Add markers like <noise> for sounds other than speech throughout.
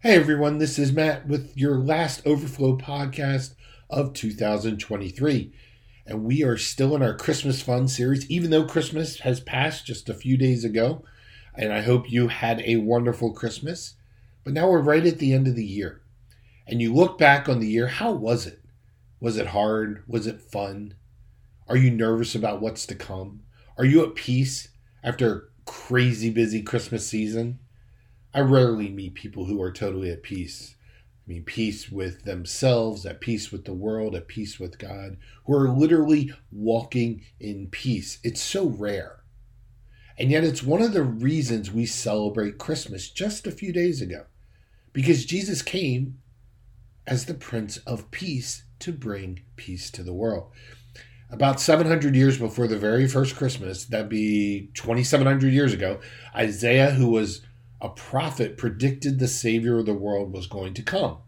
Hey everyone, this is Matt with your last Overflow podcast of 2023. And we are still in our Christmas Fun series, even though Christmas has passed just a few days ago. And I hope you had a wonderful Christmas. But now we're right at the end of the year. And you look back on the year, how was it? Was it hard? Was it fun? Are you nervous about what's to come? Are you at peace after a crazy busy Christmas season? I rarely meet people who are totally at peace. I mean, peace with themselves, at peace with the world, at peace with God, who are literally walking in peace. It's so rare. And yet, it's one of the reasons we celebrate Christmas just a few days ago. Because Jesus came as the Prince of Peace to bring peace to the world. About 700 years before the very first Christmas, that'd be 2,700 years ago, Isaiah, who was a prophet predicted the Savior of the world was going to come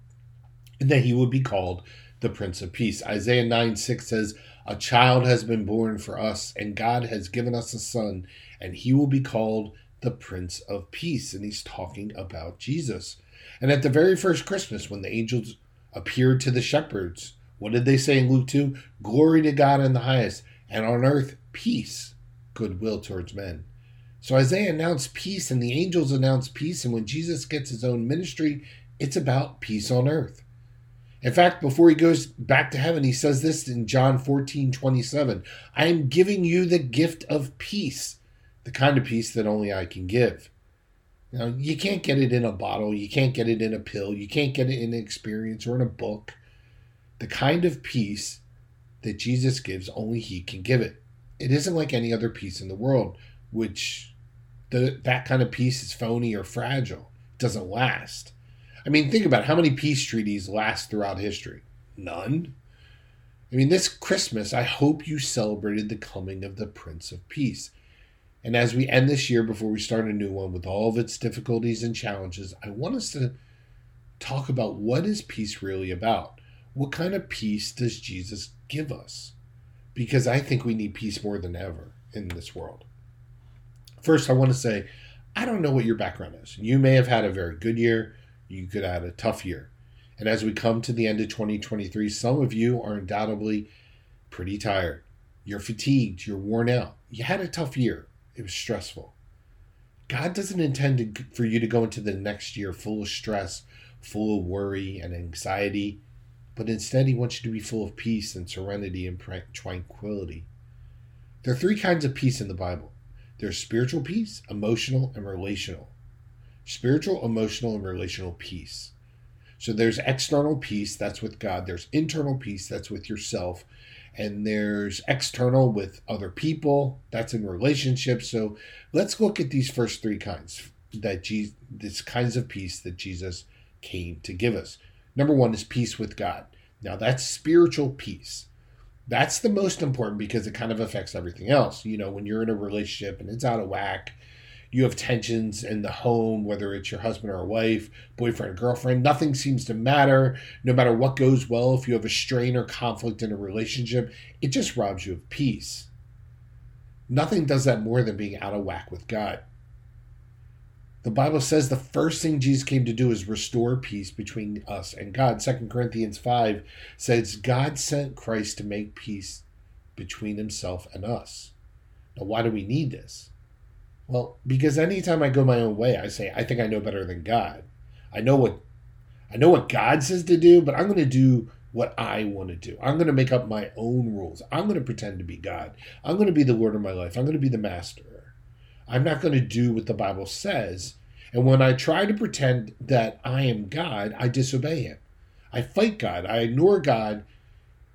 and that he would be called the Prince of Peace. Isaiah 9 6 says, A child has been born for us, and God has given us a son, and he will be called the Prince of Peace. And he's talking about Jesus. And at the very first Christmas, when the angels appeared to the shepherds, what did they say in Luke 2? Glory to God in the highest, and on earth, peace, goodwill towards men. So Isaiah announced peace and the angels announced peace. And when Jesus gets his own ministry, it's about peace on earth. In fact, before he goes back to heaven, he says this in John 14 27 I am giving you the gift of peace, the kind of peace that only I can give. Now, you can't get it in a bottle, you can't get it in a pill, you can't get it in an experience or in a book. The kind of peace that Jesus gives, only he can give it. It isn't like any other peace in the world, which the, that kind of peace is phony or fragile. It doesn't last. I mean, think about how many peace treaties last throughout history. None. I mean, this Christmas, I hope you celebrated the coming of the Prince of Peace. And as we end this year before we start a new one with all of its difficulties and challenges, I want us to talk about what is peace really about? What kind of peace does Jesus give us? Because I think we need peace more than ever in this world. First, I want to say, I don't know what your background is. You may have had a very good year, you could have had a tough year. And as we come to the end of 2023, some of you are undoubtedly pretty tired. You're fatigued, you're worn out. You had a tough year, it was stressful. God doesn't intend for you to go into the next year full of stress, full of worry and anxiety, but instead, He wants you to be full of peace and serenity and tranquility. There are three kinds of peace in the Bible there's spiritual peace, emotional, and relational. Spiritual, emotional, and relational peace. So there's external peace, that's with God. There's internal peace, that's with yourself. And there's external with other people, that's in relationships. So let's look at these first three kinds that Jesus, these kinds of peace that Jesus came to give us. Number one is peace with God. Now that's spiritual peace. That's the most important because it kind of affects everything else. You know, when you're in a relationship and it's out of whack, you have tensions in the home, whether it's your husband or wife, boyfriend, or girlfriend, nothing seems to matter. No matter what goes well, if you have a strain or conflict in a relationship, it just robs you of peace. Nothing does that more than being out of whack with God. The Bible says the first thing Jesus came to do is restore peace between us and God. 2 Corinthians 5 says, God sent Christ to make peace between himself and us. Now, why do we need this? Well, because anytime I go my own way, I say, I think I know better than God. I know what I know what God says to do, but I'm going to do what I want to do. I'm going to make up my own rules. I'm going to pretend to be God. I'm going to be the Lord of my life. I'm going to be the master. I'm not going to do what the Bible says. And when I try to pretend that I am God, I disobey Him. I fight God. I ignore God.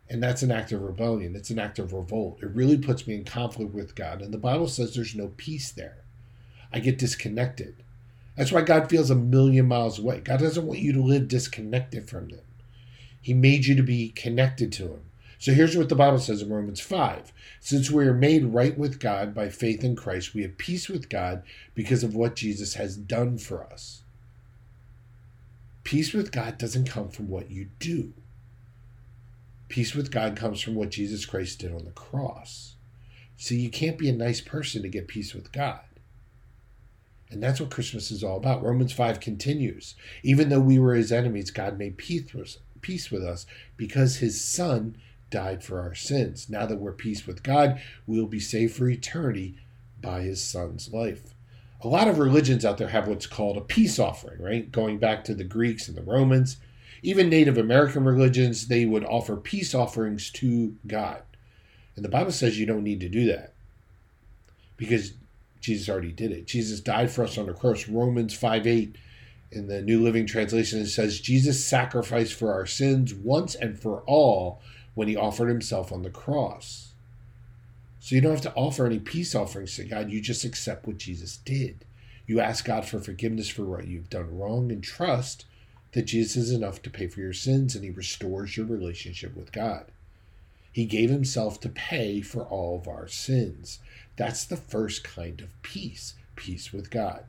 And that's an act of rebellion. It's an act of revolt. It really puts me in conflict with God. And the Bible says there's no peace there. I get disconnected. That's why God feels a million miles away. God doesn't want you to live disconnected from Him. He made you to be connected to Him. So here's what the Bible says in Romans 5. Since we are made right with God by faith in Christ, we have peace with God because of what Jesus has done for us. Peace with God doesn't come from what you do. Peace with God comes from what Jesus Christ did on the cross. So you can't be a nice person to get peace with God. And that's what Christmas is all about. Romans 5 continues. Even though we were his enemies, God made peace with us because his son died for our sins. Now that we're peace with God, we'll be saved for eternity by his son's life. A lot of religions out there have what's called a peace offering, right? Going back to the Greeks and the Romans. Even Native American religions, they would offer peace offerings to God. And the Bible says you don't need to do that because Jesus already did it. Jesus died for us on the cross. Romans 5 8 in the New Living Translation it says, Jesus sacrificed for our sins once and for all when he offered himself on the cross. So you don't have to offer any peace offerings to God. You just accept what Jesus did. You ask God for forgiveness for what you've done wrong and trust that Jesus is enough to pay for your sins and he restores your relationship with God. He gave himself to pay for all of our sins. That's the first kind of peace peace with God.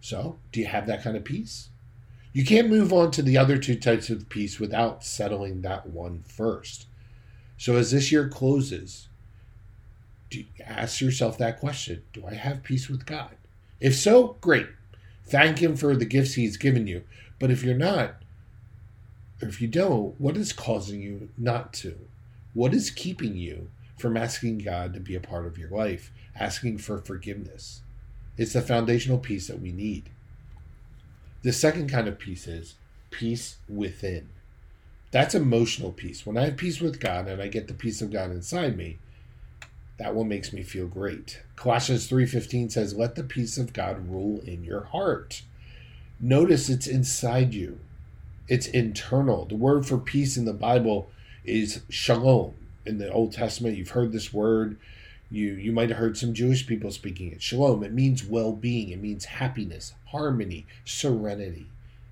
So, do you have that kind of peace? You can't move on to the other two types of peace without settling that one first. So, as this year closes, do ask yourself that question Do I have peace with God? If so, great. Thank Him for the gifts He's given you. But if you're not, or if you don't, what is causing you not to? What is keeping you from asking God to be a part of your life, asking for forgiveness? It's the foundational peace that we need. The second kind of peace is peace within. That's emotional peace. When I have peace with God and I get the peace of God inside me, that one makes me feel great. Colossians 3:15 says, "Let the peace of God rule in your heart." Notice it's inside you. It's internal. The word for peace in the Bible is shalom. In the Old Testament, you've heard this word. You you might have heard some Jewish people speaking it. Shalom. It means well-being. It means happiness, harmony, serenity.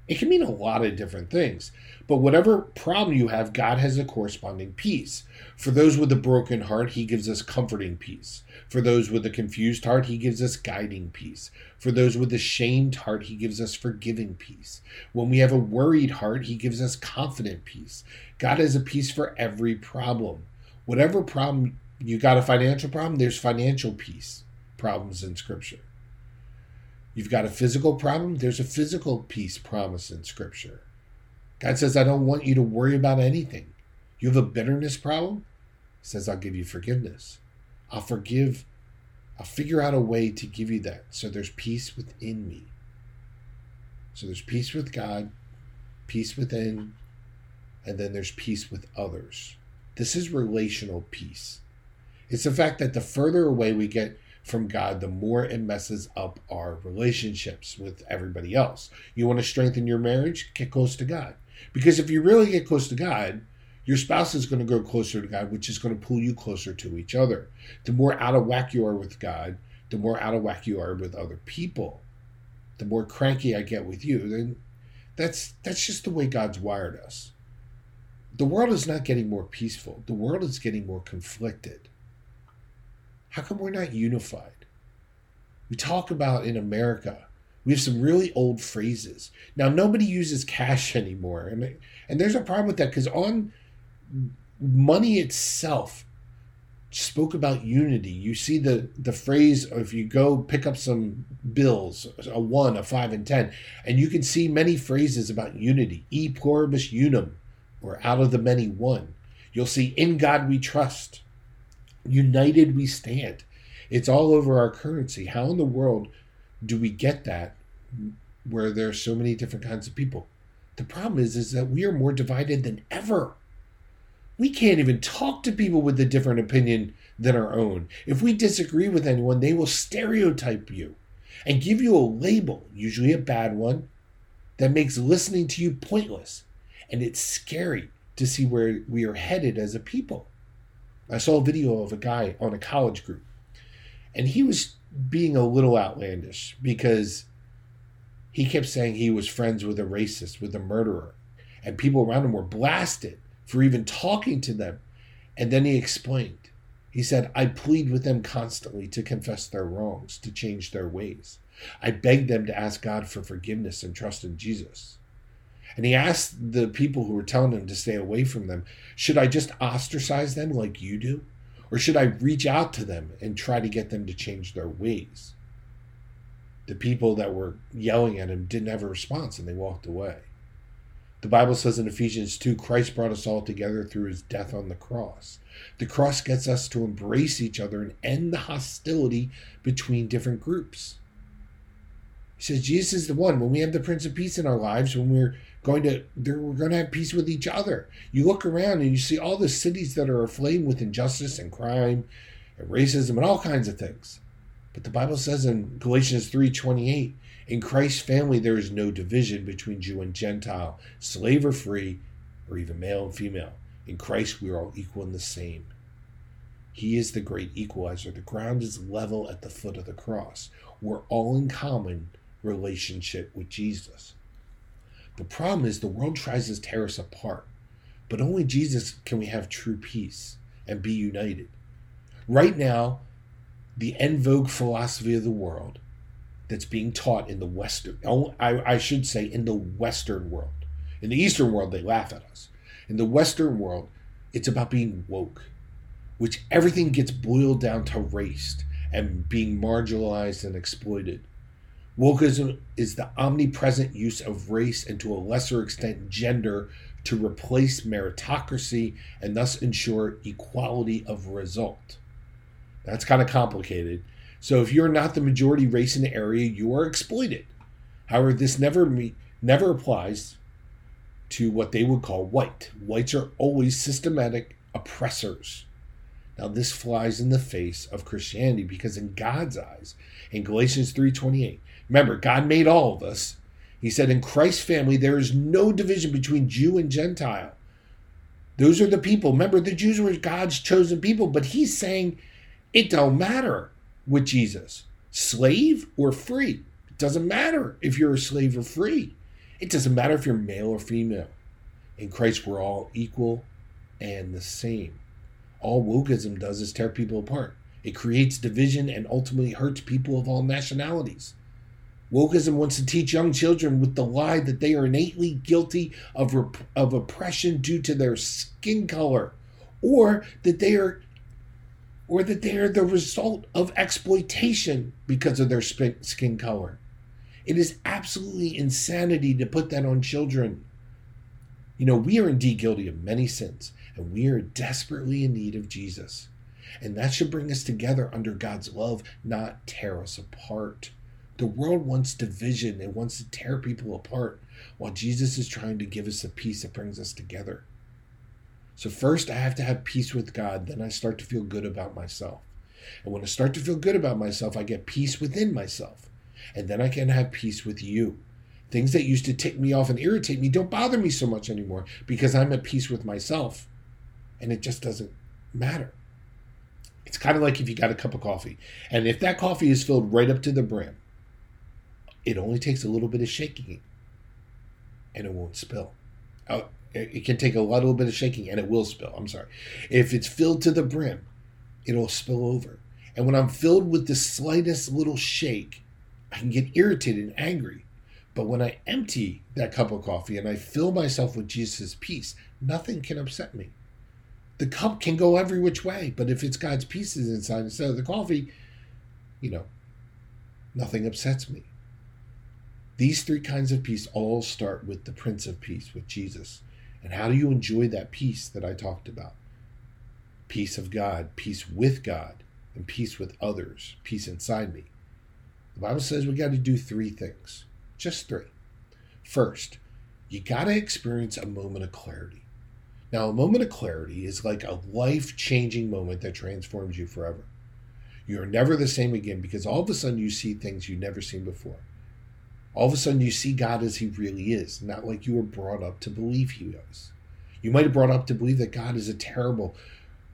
It can mean a lot of different things. But whatever problem you have, God has a corresponding peace. For those with a broken heart, He gives us comforting peace. For those with a confused heart, He gives us guiding peace. For those with a shamed heart, He gives us forgiving peace. When we have a worried heart, He gives us confident peace. God has a peace for every problem. Whatever problem you got a financial problem, there's financial peace problems in Scripture. You've got a physical problem, there's a physical peace promise in Scripture. God says, I don't want you to worry about anything. You have a bitterness problem? He says, I'll give you forgiveness. I'll forgive. I'll figure out a way to give you that. So there's peace within me. So there's peace with God, peace within, and then there's peace with others. This is relational peace. It's the fact that the further away we get from God, the more it messes up our relationships with everybody else. You want to strengthen your marriage? Get close to God. Because if you really get close to God, your spouse is going to go closer to God, which is going to pull you closer to each other. The more out of whack you are with God, the more out of whack you are with other people. The more cranky I get with you, then that's that's just the way God's wired us. The world is not getting more peaceful. The world is getting more conflicted. How come we're not unified? We talk about in America, we have some really old phrases. Now nobody uses cash anymore, and and there's a problem with that because on money itself spoke about unity. You see the the phrase if you go pick up some bills, a one, a five, and ten, and you can see many phrases about unity. E pluribus unum, or out of the many one. You'll see in God we trust. United we stand. It's all over our currency. How in the world do we get that where there are so many different kinds of people? The problem is, is that we are more divided than ever. We can't even talk to people with a different opinion than our own. If we disagree with anyone, they will stereotype you and give you a label, usually a bad one, that makes listening to you pointless. And it's scary to see where we are headed as a people. I saw a video of a guy on a college group, and he was being a little outlandish because he kept saying he was friends with a racist, with a murderer, and people around him were blasted for even talking to them. And then he explained. He said, I plead with them constantly to confess their wrongs, to change their ways. I beg them to ask God for forgiveness and trust in Jesus. And he asked the people who were telling him to stay away from them, should I just ostracize them like you do? Or should I reach out to them and try to get them to change their ways? The people that were yelling at him didn't have a response and they walked away. The Bible says in Ephesians 2 Christ brought us all together through his death on the cross. The cross gets us to embrace each other and end the hostility between different groups. He says Jesus is the one. When we have the Prince of Peace in our lives, when we're going to we're going to have peace with each other. You look around and you see all the cities that are aflame with injustice and crime and racism and all kinds of things. But the Bible says in Galatians 3:28, in Christ's family there is no division between Jew and Gentile, slave or free, or even male and female. In Christ we are all equal and the same. He is the great equalizer. The ground is level at the foot of the cross. We're all in common relationship with Jesus. The problem is the world tries to tear us apart, but only Jesus can we have true peace and be united. Right now, the en vogue philosophy of the world that's being taught in the Western, oh, I, I should say, in the Western world. In the Eastern world, they laugh at us. In the Western world, it's about being woke, which everything gets boiled down to race and being marginalized and exploited. Wokeism is the omnipresent use of race and to a lesser extent gender to replace meritocracy and thus ensure equality of result. That's kind of complicated. So if you're not the majority race in the area, you are exploited. However, this never me- never applies to what they would call white. Whites are always systematic oppressors. Now this flies in the face of Christianity because in God's eyes, in Galatians 3:28, Remember, God made all of us. He said, in Christ's family, there is no division between Jew and Gentile. Those are the people. Remember, the Jews were God's chosen people, but he's saying it don't matter with Jesus. Slave or free. It doesn't matter if you're a slave or free. It doesn't matter if you're male or female. In Christ, we're all equal and the same. All wokeism does is tear people apart. It creates division and ultimately hurts people of all nationalities. Wokeism wants to teach young children with the lie that they are innately guilty of, rep- of oppression due to their skin color, or that they are or that they are the result of exploitation because of their skin color. It is absolutely insanity to put that on children. You know, we are indeed guilty of many sins, and we are desperately in need of Jesus. And that should bring us together under God's love, not tear us apart. The world wants division, it wants to tear people apart, while Jesus is trying to give us a peace that brings us together. So, first, I have to have peace with God, then I start to feel good about myself. And when I start to feel good about myself, I get peace within myself. And then I can have peace with you. Things that used to tick me off and irritate me don't bother me so much anymore because I'm at peace with myself. And it just doesn't matter. It's kind of like if you got a cup of coffee, and if that coffee is filled right up to the brim, it only takes a little bit of shaking and it won't spill. Uh, it can take a little bit of shaking and it will spill. I'm sorry. If it's filled to the brim, it'll spill over. And when I'm filled with the slightest little shake, I can get irritated and angry. But when I empty that cup of coffee and I fill myself with Jesus' peace, nothing can upset me. The cup can go every which way, but if it's God's pieces inside instead of the coffee, you know, nothing upsets me. These three kinds of peace all start with the Prince of Peace, with Jesus. And how do you enjoy that peace that I talked about? Peace of God, peace with God, and peace with others, peace inside me. The Bible says we got to do three things, just three. First, you got to experience a moment of clarity. Now, a moment of clarity is like a life changing moment that transforms you forever. You're never the same again because all of a sudden you see things you've never seen before all of a sudden you see God as he really is, not like you were brought up to believe he was. You might have brought up to believe that God is a terrible,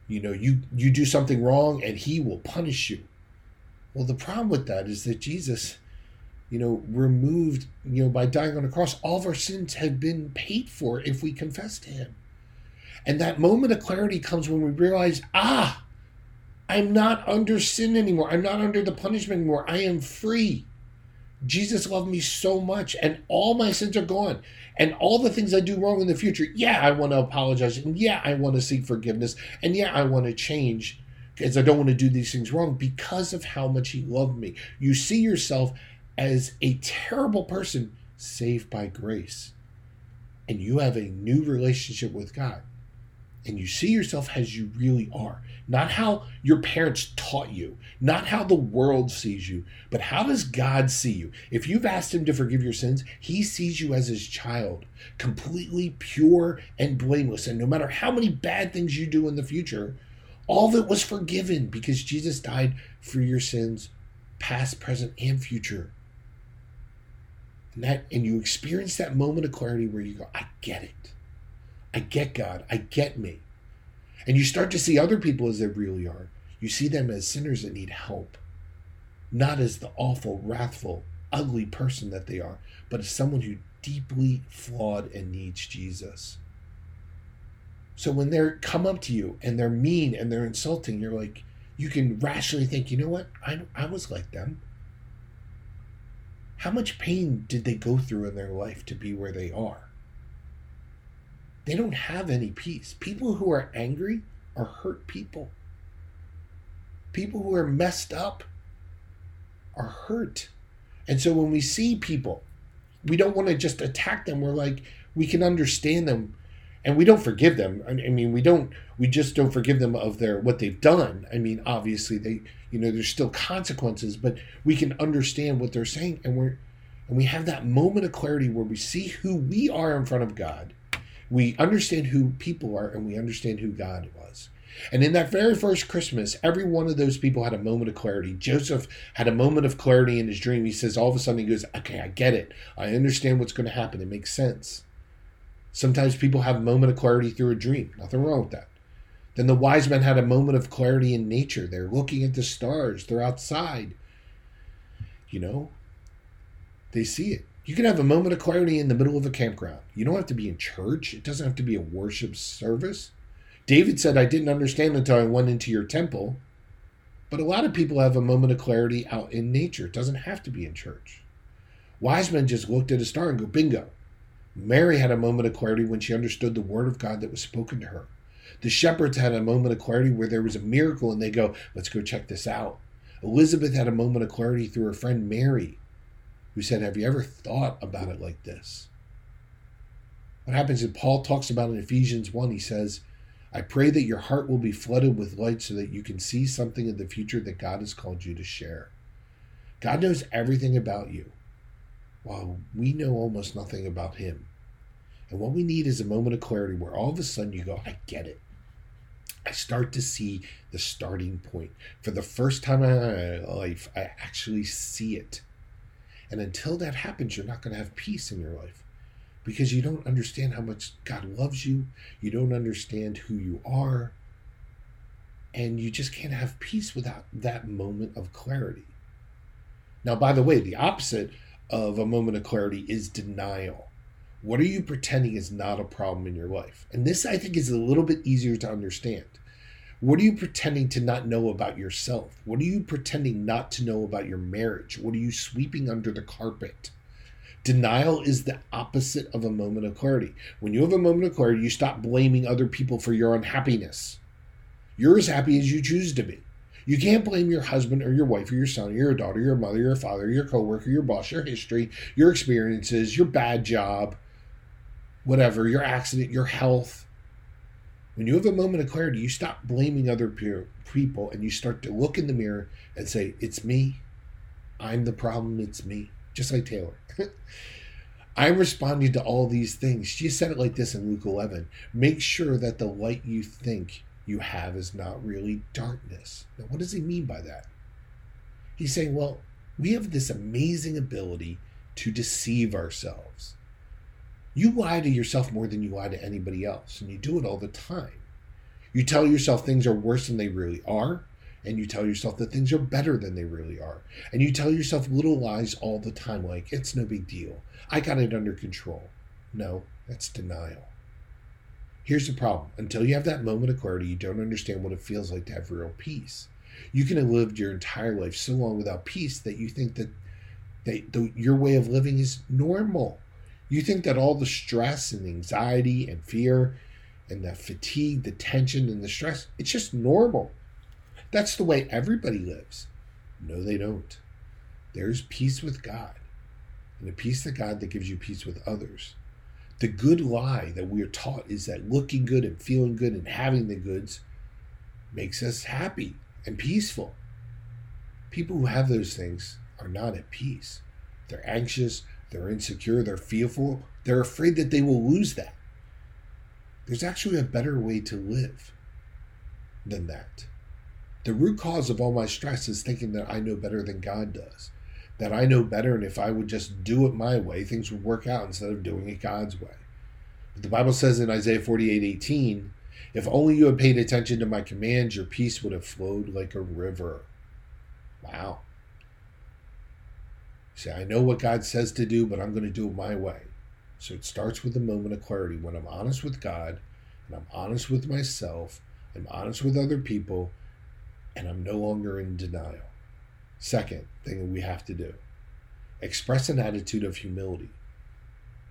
you know, you you do something wrong and he will punish you. Well, the problem with that is that Jesus, you know, removed, you know, by dying on the cross, all of our sins have been paid for if we confess to him. And that moment of clarity comes when we realize, ah, I'm not under sin anymore. I'm not under the punishment anymore. I am free. Jesus loved me so much, and all my sins are gone. And all the things I do wrong in the future, yeah, I want to apologize. And yeah, I want to seek forgiveness. And yeah, I want to change because I don't want to do these things wrong because of how much He loved me. You see yourself as a terrible person saved by grace. And you have a new relationship with God. And you see yourself as you really are. Not how your parents taught you, not how the world sees you, but how does God see you? If you've asked Him to forgive your sins, He sees you as His child, completely pure and blameless. And no matter how many bad things you do in the future, all of it was forgiven because Jesus died for your sins, past, present, and future. And that and you experience that moment of clarity where you go, I get it. I get God. I get me. And you start to see other people as they really are. You see them as sinners that need help, not as the awful, wrathful, ugly person that they are, but as someone who deeply flawed and needs Jesus. So when they come up to you and they're mean and they're insulting, you're like, you can rationally think, you know what? I, I was like them. How much pain did they go through in their life to be where they are? They don't have any peace. People who are angry are hurt people. People who are messed up are hurt. And so when we see people, we don't want to just attack them. We're like, we can understand them and we don't forgive them. I mean, we don't, we just don't forgive them of their, what they've done. I mean, obviously they, you know, there's still consequences, but we can understand what they're saying. And we're, and we have that moment of clarity where we see who we are in front of God. We understand who people are and we understand who God was. And in that very first Christmas, every one of those people had a moment of clarity. Joseph had a moment of clarity in his dream. He says, all of a sudden, he goes, Okay, I get it. I understand what's going to happen. It makes sense. Sometimes people have a moment of clarity through a dream. Nothing wrong with that. Then the wise men had a moment of clarity in nature. They're looking at the stars, they're outside. You know, they see it. You can have a moment of clarity in the middle of a campground. You don't have to be in church, it doesn't have to be a worship service. David said, I didn't understand until I went into your temple. But a lot of people have a moment of clarity out in nature. It doesn't have to be in church. Wise men just looked at a star and go, bingo. Mary had a moment of clarity when she understood the word of God that was spoken to her. The shepherds had a moment of clarity where there was a miracle and they go, let's go check this out. Elizabeth had a moment of clarity through her friend Mary, who said, Have you ever thought about it like this? What happens is Paul talks about in Ephesians 1, he says, I pray that your heart will be flooded with light so that you can see something in the future that God has called you to share. God knows everything about you while we know almost nothing about him. And what we need is a moment of clarity where all of a sudden you go, I get it. I start to see the starting point. For the first time in my life, I actually see it. And until that happens, you're not going to have peace in your life because you don't understand how much God loves you. You don't understand who you are. And you just can't have peace without that moment of clarity. Now, by the way, the opposite of a moment of clarity is denial. What are you pretending is not a problem in your life? And this, I think, is a little bit easier to understand. What are you pretending to not know about yourself? What are you pretending not to know about your marriage? What are you sweeping under the carpet? Denial is the opposite of a moment of clarity. When you have a moment of clarity, you stop blaming other people for your unhappiness. You're as happy as you choose to be. You can't blame your husband or your wife or your son or your daughter, your mother, your father, your coworker, your boss, your history, your experiences, your bad job, whatever, your accident, your health. When you have a moment of clarity, you stop blaming other people and you start to look in the mirror and say, It's me. I'm the problem. It's me. Just like Taylor. <laughs> I'm responding to all these things. She said it like this in Luke 11 Make sure that the light you think you have is not really darkness. Now, what does he mean by that? He's saying, well, we have this amazing ability to deceive ourselves. You lie to yourself more than you lie to anybody else, and you do it all the time. You tell yourself things are worse than they really are, and you tell yourself that things are better than they really are. And you tell yourself little lies all the time, like, it's no big deal. I got it under control. No, that's denial. Here's the problem until you have that moment of clarity, you don't understand what it feels like to have real peace. You can have lived your entire life so long without peace that you think that, that the, your way of living is normal. You think that all the stress and anxiety and fear and the fatigue, the tension and the stress, it's just normal. That's the way everybody lives. No, they don't. There's peace with God, and a peace to God that gives you peace with others. The good lie that we are taught is that looking good and feeling good and having the goods makes us happy and peaceful. People who have those things are not at peace. They're anxious, they're insecure, they're fearful, they're afraid that they will lose that. There's actually a better way to live than that. The root cause of all my stress is thinking that I know better than God does that I know better, and if I would just do it my way, things would work out instead of doing it God's way. But the Bible says in Isaiah 48 18, if only you had paid attention to my commands, your peace would have flowed like a river. Wow. See, I know what God says to do, but I'm going to do it my way. So it starts with a moment of clarity when I'm honest with God and I'm honest with myself, I'm honest with other people, and I'm no longer in denial. Second thing we have to do express an attitude of humility.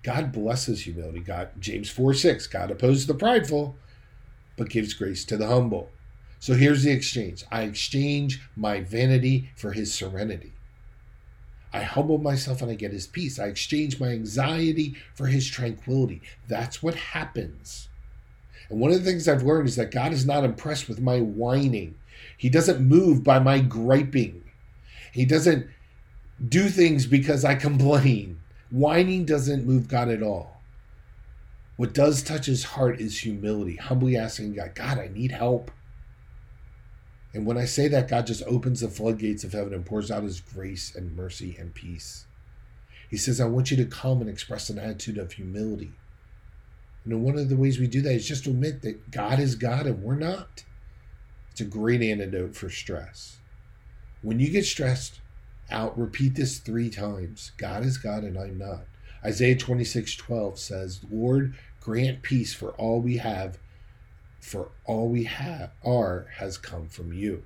God blesses humility. God, James 4 6, God opposes the prideful, but gives grace to the humble. So here's the exchange I exchange my vanity for his serenity. I humble myself and I get his peace. I exchange my anxiety for his tranquility. That's what happens. And one of the things I've learned is that God is not impressed with my whining. He doesn't move by my griping. He doesn't do things because I complain. Whining doesn't move God at all. What does touch his heart is humility, humbly asking God, God, I need help. And when I say that, God just opens the floodgates of heaven and pours out his grace and mercy and peace. He says, I want you to come and express an attitude of humility. And one of the ways we do that is just admit that God is God and we're not. It's a great antidote for stress. When you get stressed out, repeat this three times God is God and I'm not. Isaiah 26 12 says, Lord, grant peace for all we have, for all we have are has come from you.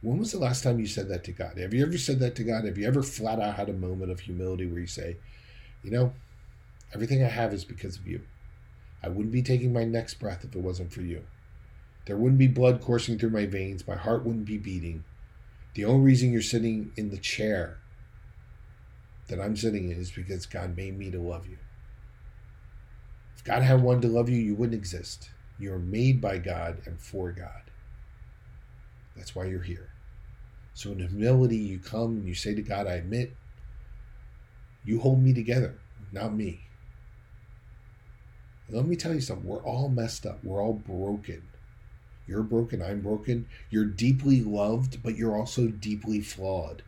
When was the last time you said that to God? Have you ever said that to God? Have you ever flat out had a moment of humility where you say, you know, everything I have is because of you. I wouldn't be taking my next breath if it wasn't for you. There wouldn't be blood coursing through my veins. My heart wouldn't be beating. The only reason you're sitting in the chair that I'm sitting in is because God made me to love you. If God had wanted to love you, you wouldn't exist. You're made by God and for God. That's why you're here. So in humility, you come and you say to God, I admit, you hold me together, not me. let me tell you something. We're all messed up. We're all broken. You're broken, I'm broken. You're deeply loved, but you're also deeply flawed.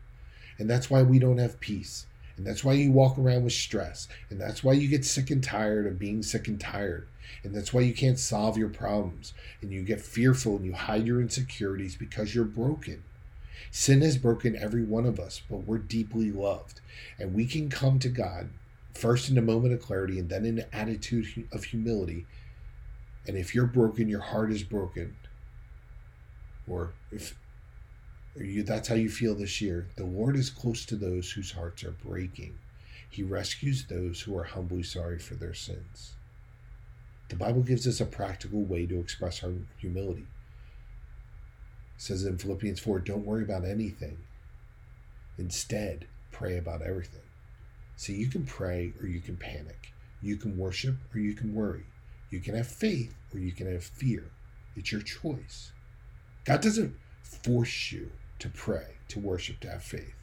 And that's why we don't have peace. And that's why you walk around with stress. And that's why you get sick and tired of being sick and tired. And that's why you can't solve your problems. And you get fearful and you hide your insecurities because you're broken. Sin has broken every one of us, but we're deeply loved. And we can come to God first in a moment of clarity and then in an attitude of humility. And if you're broken, your heart is broken, or if you, that's how you feel this year, the Lord is close to those whose hearts are breaking. He rescues those who are humbly sorry for their sins. The Bible gives us a practical way to express our humility. It says in Philippians 4 don't worry about anything. Instead, pray about everything. See, you can pray or you can panic. You can worship or you can worry. You can have faith or you can have fear. It's your choice. God doesn't force you to pray, to worship, to have faith.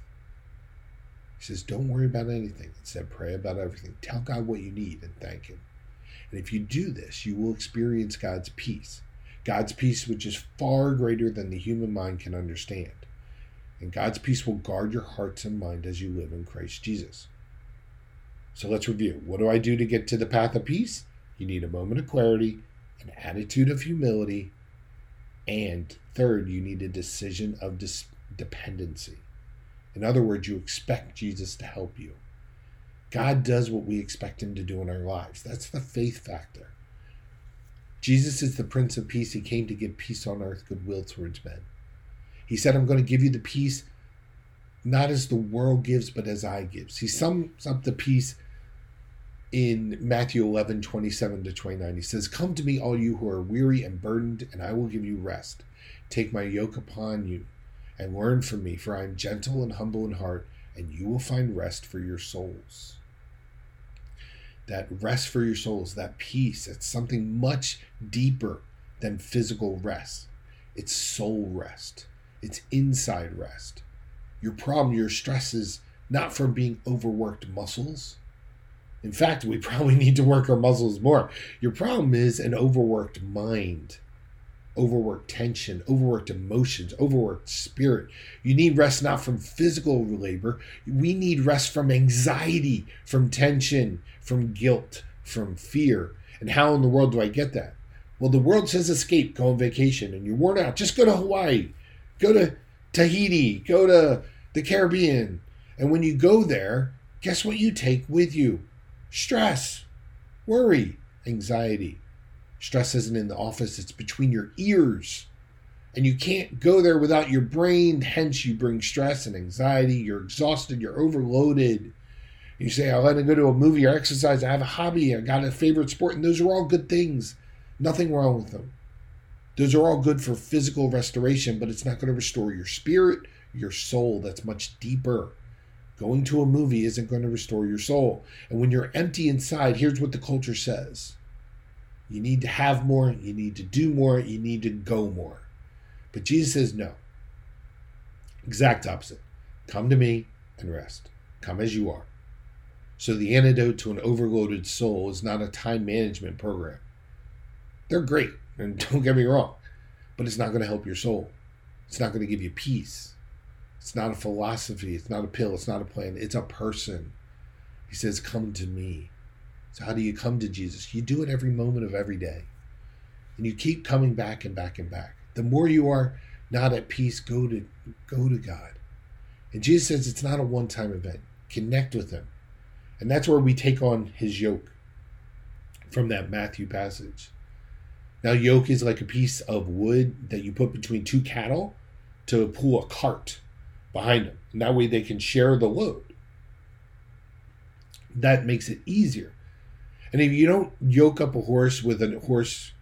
He says, don't worry about anything. Instead, pray about everything. Tell God what you need and thank Him. And if you do this, you will experience God's peace. God's peace, which is far greater than the human mind can understand. And God's peace will guard your hearts and mind as you live in Christ Jesus. So let's review. What do I do to get to the path of peace? You need a moment of clarity, an attitude of humility, and third, you need a decision of dis- dependency. In other words, you expect Jesus to help you. God does what we expect him to do in our lives. That's the faith factor. Jesus is the Prince of Peace. He came to give peace on earth, goodwill towards men. He said, I'm going to give you the peace not as the world gives, but as I gives. He sums up the peace in Matthew 11, 27 to 29. He says, Come to me, all you who are weary and burdened, and I will give you rest. Take my yoke upon you and learn from me, for I am gentle and humble in heart, and you will find rest for your souls. That rest for your souls, that peace, it's something much deeper than physical rest. It's soul rest, it's inside rest. Your problem, your stress is not from being overworked muscles. In fact, we <laughs> probably need to work our muscles more. Your problem is an overworked mind overworked tension, overworked emotions, overworked spirit. You need rest not from physical labor. We need rest from anxiety, from tension, from guilt, from fear. And how in the world do I get that? Well, the world says escape, go on vacation, and you're worn out. Just go to Hawaii, go to Tahiti, go to the Caribbean. And when you go there, guess what you take with you? Stress, worry, anxiety. Stress isn't in the office, it's between your ears. And you can't go there without your brain, hence, you bring stress and anxiety. You're exhausted, you're overloaded. You say, I want to go to a movie or exercise, I have a hobby, I got a favorite sport, and those are all good things. Nothing wrong with them. Those are all good for physical restoration, but it's not going to restore your spirit, your soul. That's much deeper. Going to a movie isn't going to restore your soul. And when you're empty inside, here's what the culture says you need to have more, you need to do more, you need to go more. But Jesus says no. Exact opposite. Come to me and rest. Come as you are. So the antidote to an overloaded soul is not a time management program. They're great, and <laughs> don't get me wrong, but it's not going to help your soul. It's not going to give you peace. It's not a philosophy. It's not a pill. It's not a plan. It's a person. He says, Come to me. So, how do you come to Jesus? You do it every moment of every day. And you keep coming back and back and back. The more you are not at peace, go to go to God. And Jesus says it's not a one-time event. Connect with him. And that's where we take on his yoke from that Matthew passage. Now, yoke is like a piece of wood that you put between two cattle to pull a cart behind them. And that way they can share the load. That makes it easier. And if you don't yoke up a horse with a horse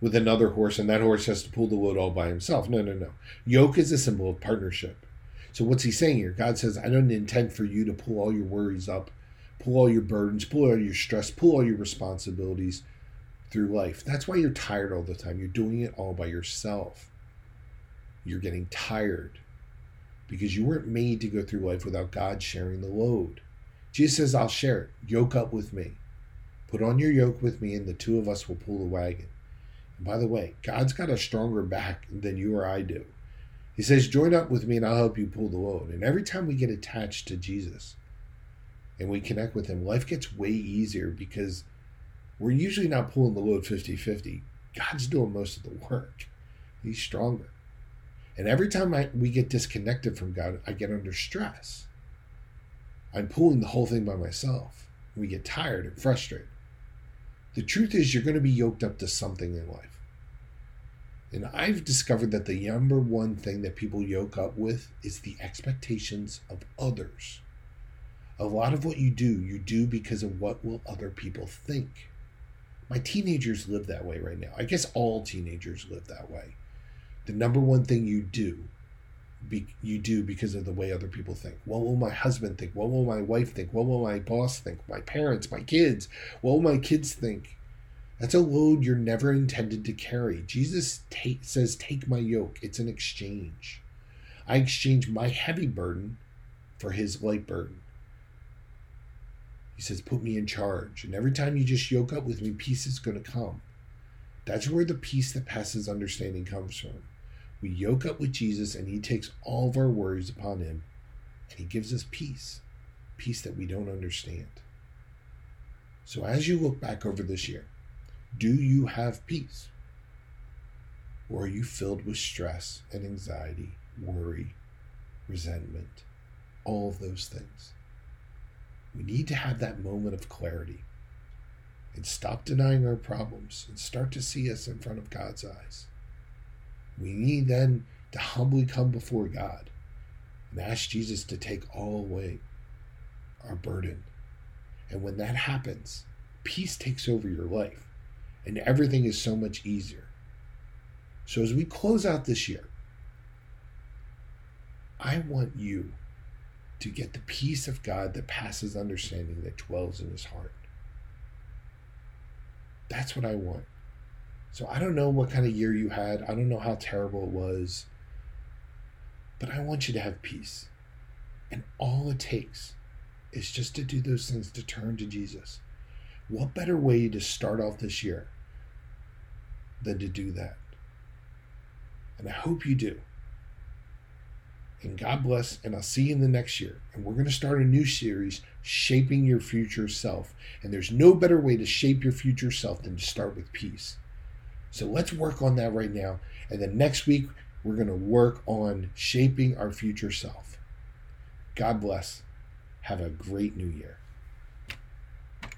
with another horse and that horse has to pull the load all by himself. No, no, no. Yoke is a symbol of partnership. So what's he saying here? God says, I don't intend for you to pull all your worries up, pull all your burdens, pull all your stress, pull all your responsibilities through life. That's why you're tired all the time. You're doing it all by yourself. You're getting tired because you weren't made to go through life without God sharing the load. Jesus says, I'll share it. Yoke up with me. Put on your yoke with me, and the two of us will pull the wagon. And by the way, God's got a stronger back than you or I do. He says, Join up with me, and I'll help you pull the load. And every time we get attached to Jesus and we connect with Him, life gets way easier because we're usually not pulling the load 50 50. God's doing most of the work, He's stronger. And every time I, we get disconnected from God, I get under stress. I'm pulling the whole thing by myself. We get tired and frustrated. The truth is, you're going to be yoked up to something in life. And I've discovered that the number one thing that people yoke up with is the expectations of others. A lot of what you do, you do because of what will other people think. My teenagers live that way right now. I guess all teenagers live that way. The number one thing you do be, you do because of the way other people think. What will my husband think? What will my wife think? What will my boss think? My parents, my kids? What will my kids think? That's a load you're never intended to carry. Jesus says, Take my yoke. It's an exchange. I exchange my heavy burden for his light burden. He says, Put me in charge. And every time you just yoke up with me, peace is going to come. That's where the peace that passes understanding comes from. We yoke up with Jesus, and He takes all of our worries upon Him, and He gives us peace peace that we don't understand. So, as you look back over this year, do you have peace? Or are you filled with stress and anxiety, worry, resentment, all of those things? We need to have that moment of clarity and stop denying our problems and start to see us in front of God's eyes. We need then to humbly come before God and ask Jesus to take all away our burden. And when that happens, peace takes over your life and everything is so much easier. So as we close out this year, I want you to get the peace of God that passes understanding that dwells in his heart. That's what I want. So I don't know what kind of year you had. I don't know how terrible it was. But I want you to have peace. And all it takes is just to do those things to turn to Jesus. What better way to start off this year than to do that? And I hope you do. And God bless, and I'll see you in the next year. And we're going to start a new series, Shaping Your Future Self. And there's no better way to shape your future self than to start with peace. So let's work on that right now. And then next week, we're going to work on shaping our future self. God bless. Have a great new year.